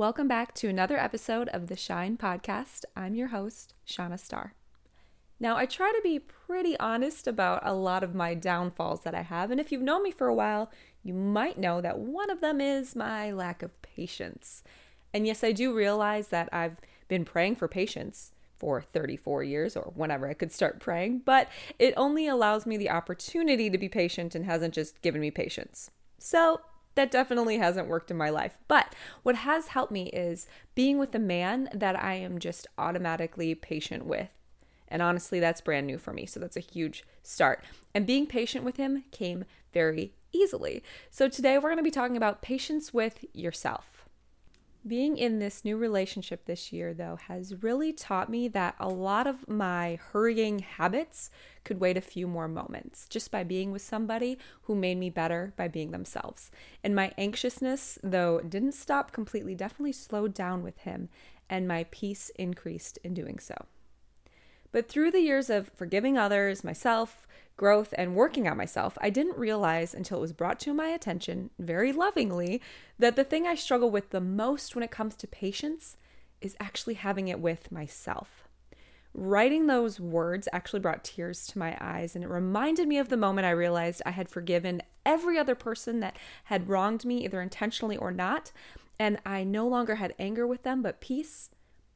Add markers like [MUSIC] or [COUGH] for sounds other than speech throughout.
Welcome back to another episode of the Shine Podcast. I'm your host, Shanna Starr. Now, I try to be pretty honest about a lot of my downfalls that I have, and if you've known me for a while, you might know that one of them is my lack of patience. And yes, I do realize that I've been praying for patience for 34 years or whenever I could start praying, but it only allows me the opportunity to be patient and hasn't just given me patience. So, that definitely hasn't worked in my life. But what has helped me is being with a man that I am just automatically patient with. And honestly, that's brand new for me. So that's a huge start. And being patient with him came very easily. So today we're going to be talking about patience with yourself. Being in this new relationship this year, though, has really taught me that a lot of my hurrying habits could wait a few more moments just by being with somebody who made me better by being themselves. And my anxiousness, though, didn't stop completely, definitely slowed down with him, and my peace increased in doing so. But through the years of forgiving others, myself, growth, and working on myself, I didn't realize until it was brought to my attention very lovingly that the thing I struggle with the most when it comes to patience is actually having it with myself. Writing those words actually brought tears to my eyes, and it reminded me of the moment I realized I had forgiven every other person that had wronged me, either intentionally or not, and I no longer had anger with them, but peace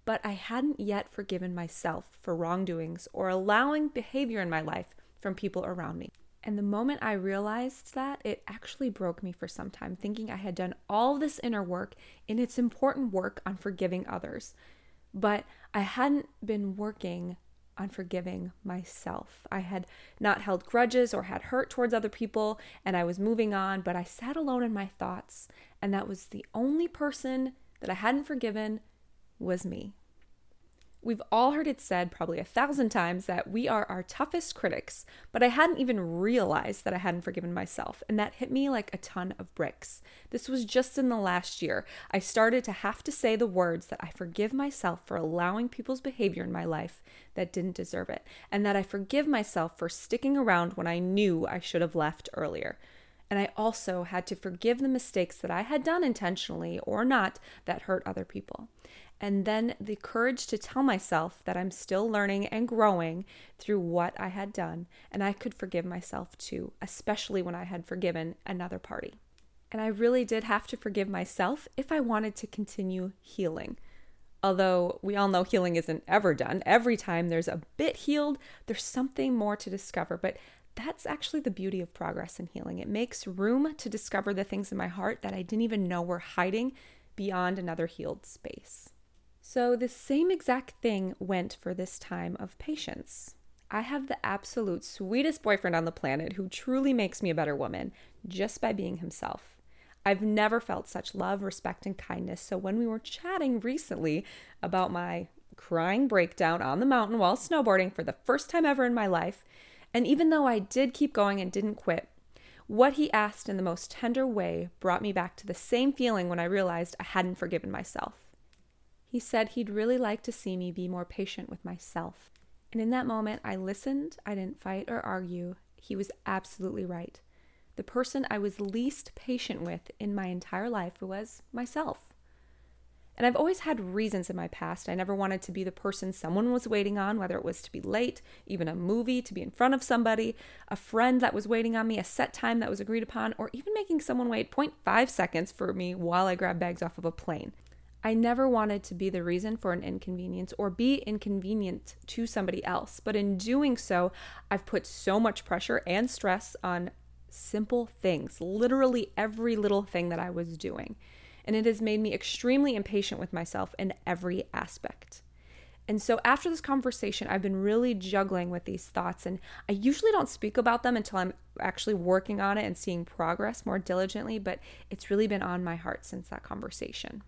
but I hadn't yet forgiven myself for wrongdoings or allowing behavior in my life from people around me. And the moment I realized that, it actually broke me for some time, thinking I had done all this inner work in its important work on forgiving others. But I hadn't been working on forgiving myself. I had not held grudges or had hurt towards other people, and I was moving on, but I sat alone in my thoughts, and that was the only person that I hadn't forgiven was me. We've all heard it said probably a thousand times that we are our toughest critics, but I hadn't even realized that I hadn't forgiven myself, and that hit me like a ton of bricks. This was just in the last year. I started to have to say the words that I forgive myself for allowing people's behavior in my life that didn't deserve it, and that I forgive myself for sticking around when I knew I should have left earlier. And I also had to forgive the mistakes that I had done intentionally or not that hurt other people and then the courage to tell myself that I'm still learning and growing through what I had done, and I could forgive myself too, especially when I had forgiven another party. And I really did have to forgive myself if I wanted to continue healing. Although we all know healing isn't ever done, every time there's a bit healed, there's something more to discover. But that's actually the beauty of progress and healing. It makes room to discover the things in my heart that I didn't even know were hiding beyond another healed space. So, the same exact thing went for this time of patience. I have the absolute sweetest boyfriend on the planet who truly makes me a better woman just by being himself. I've never felt such love, respect, and kindness. So, when we were chatting recently about my crying breakdown on the mountain while snowboarding for the first time ever in my life, and even though I did keep going and didn't quit, what he asked in the most tender way brought me back to the same feeling when I realized I hadn't forgiven myself. He said he'd really like to see me be more patient with myself. And in that moment, I listened. I didn't fight or argue. He was absolutely right. The person I was least patient with in my entire life was myself. And I've always had reasons in my past. I never wanted to be the person someone was waiting on, whether it was to be late, even a movie, to be in front of somebody, a friend that was waiting on me, a set time that was agreed upon, or even making someone wait 0.5 seconds for me while I grab bags off of a plane. I never wanted to be the reason for an inconvenience or be inconvenient to somebody else. But in doing so, I've put so much pressure and stress on simple things, literally every little thing that I was doing. And it has made me extremely impatient with myself in every aspect. And so after this conversation, I've been really juggling with these thoughts, and I usually don't speak about them until I'm actually working on it and seeing progress more diligently, but it's really been on my heart since that conversation.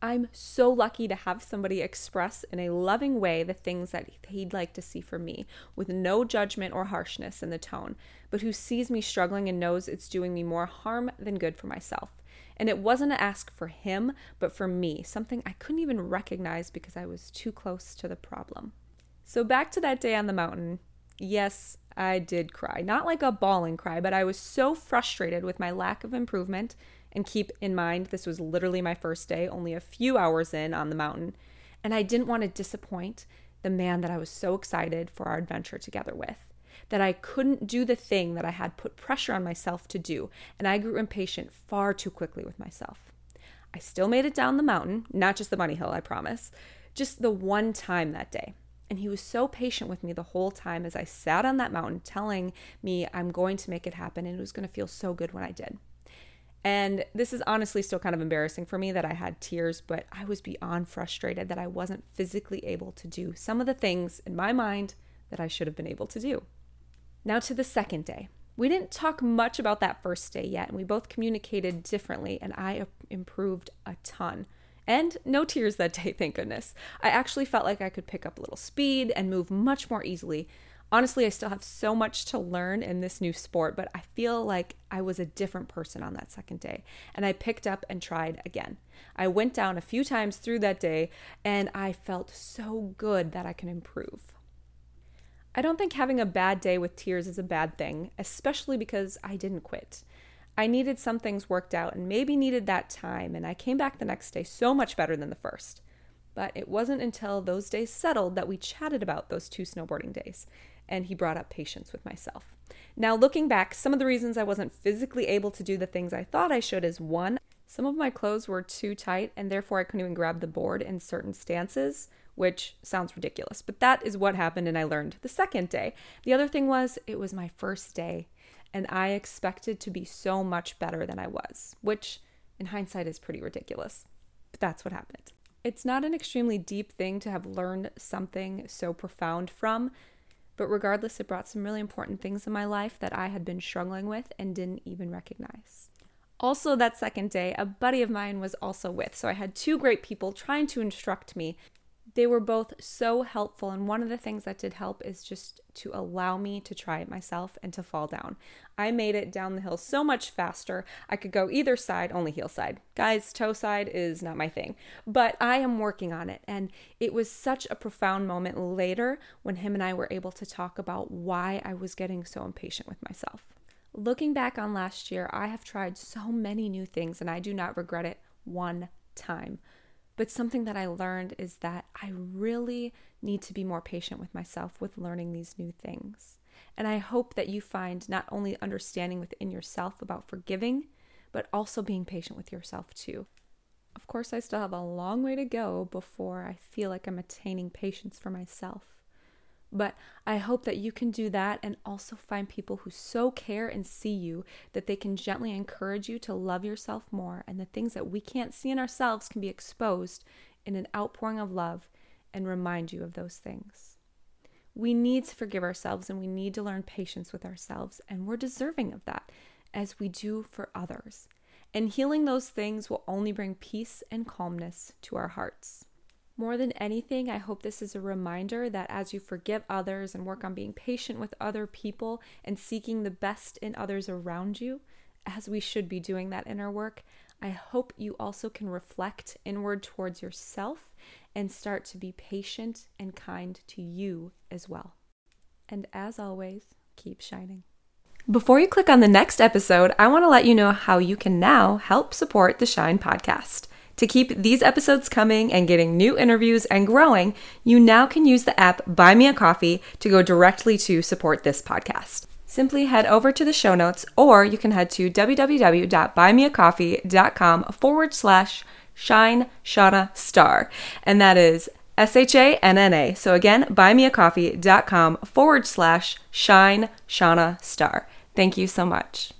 I'm so lucky to have somebody express in a loving way the things that he'd like to see from me, with no judgment or harshness in the tone, but who sees me struggling and knows it's doing me more harm than good for myself. And it wasn't a ask for him, but for me, something I couldn't even recognize because I was too close to the problem. So, back to that day on the mountain. Yes, I did cry. Not like a bawling cry, but I was so frustrated with my lack of improvement And keep in mind, this was literally my first day, only a few hours in on the mountain. And I didn't want to disappoint the man that I was so excited for our adventure together with. That I couldn't do the thing that I had put pressure on myself to do, and I grew impatient far too quickly with myself. I still made it down the mountain, not just the bunny hill, I promise, just the one time that day. And he was so patient with me the whole time as I sat on that mountain, telling me I'm going to make it happen and it was going to feel so good when I did. And this is honestly still kind of embarrassing for me that I had tears, but I was beyond frustrated that I wasn't physically able to do some of the things in my mind that I should have been able to do. Now to the second day. We didn't talk much about that first day yet, and we both communicated differently, and I improved a ton. And no tears that day, [LAUGHS] thank goodness. I actually felt like I could pick up a little speed and move much more easily, honestly, I still have so much to learn in this new sport, but I feel like I was a different person on that second day. And I picked up and tried again. I went down a few times through that day, and I felt so good that I can improve. I don't think having a bad day with tears is a bad thing, especially because I didn't quit. I needed some things worked out and maybe needed that time, and I came back the next day so much better than the first. But it wasn't until those days settled that we chatted about those two snowboarding days and he brought up patience with myself. Now, looking back, some of the reasons I wasn't physically able to do the things I thought I should is one, some of my clothes were too tight and therefore I couldn't even grab the board in certain stances, which sounds ridiculous, but that is what happened and I learned the second day. The other thing was it was my first day and I expected to be so much better than I was, which in hindsight is pretty ridiculous, but that's what happened. It's not an extremely deep thing to have learned something so profound from, but regardless, it brought some really important things in my life that I had been struggling with and didn't even recognize. Also, that second day, a buddy of mine was also with. So I had two great people trying to instruct me they were both so helpful. And one of the things that did help is just to allow me to try it myself and to fall down. I made it down the hill so much faster. I could go either side, only heel side. Guys, toe side is not my thing, but I am working on it. And it was such a profound moment later when him and I were able to talk about why I was getting so impatient with myself. Looking back on last year, I have tried so many new things and I do not regret it one time. But something that I learned is that I really need to be more patient with myself with learning these new things. And I hope that you find not only understanding within yourself about forgiving, but also being patient with yourself too. Of course, I still have a long way to go before I feel like I'm attaining patience for myself. But I hope that you can do that and also find people who so care and see you that they can gently encourage you to love yourself more. And the things that we can't see in ourselves can be exposed in an outpouring of love and remind you of those things. We need to forgive ourselves and we need to learn patience with ourselves. And we're deserving of that as we do for others. And healing those things will only bring peace and calmness to our hearts. More than anything, I hope this is a reminder that as you forgive others and work on being patient with other people and seeking the best in others around you, as we should be doing that inner work, I hope you also can reflect inward towards yourself and start to be patient and kind to you as well. And as always, keep shining. Before you click on the next episode, I want to let you know how you can now help support the Shine podcast. To keep these episodes coming and getting new interviews and growing, you now can use the app Buy Me a Coffee to go directly to support this podcast. Simply head over to the show notes, or you can head to www.buymeacoffee.com forward slash shine shanna star. And that is S H A N N A. So again, buymeacoffee.com forward slash shine shanna star. Thank you so much.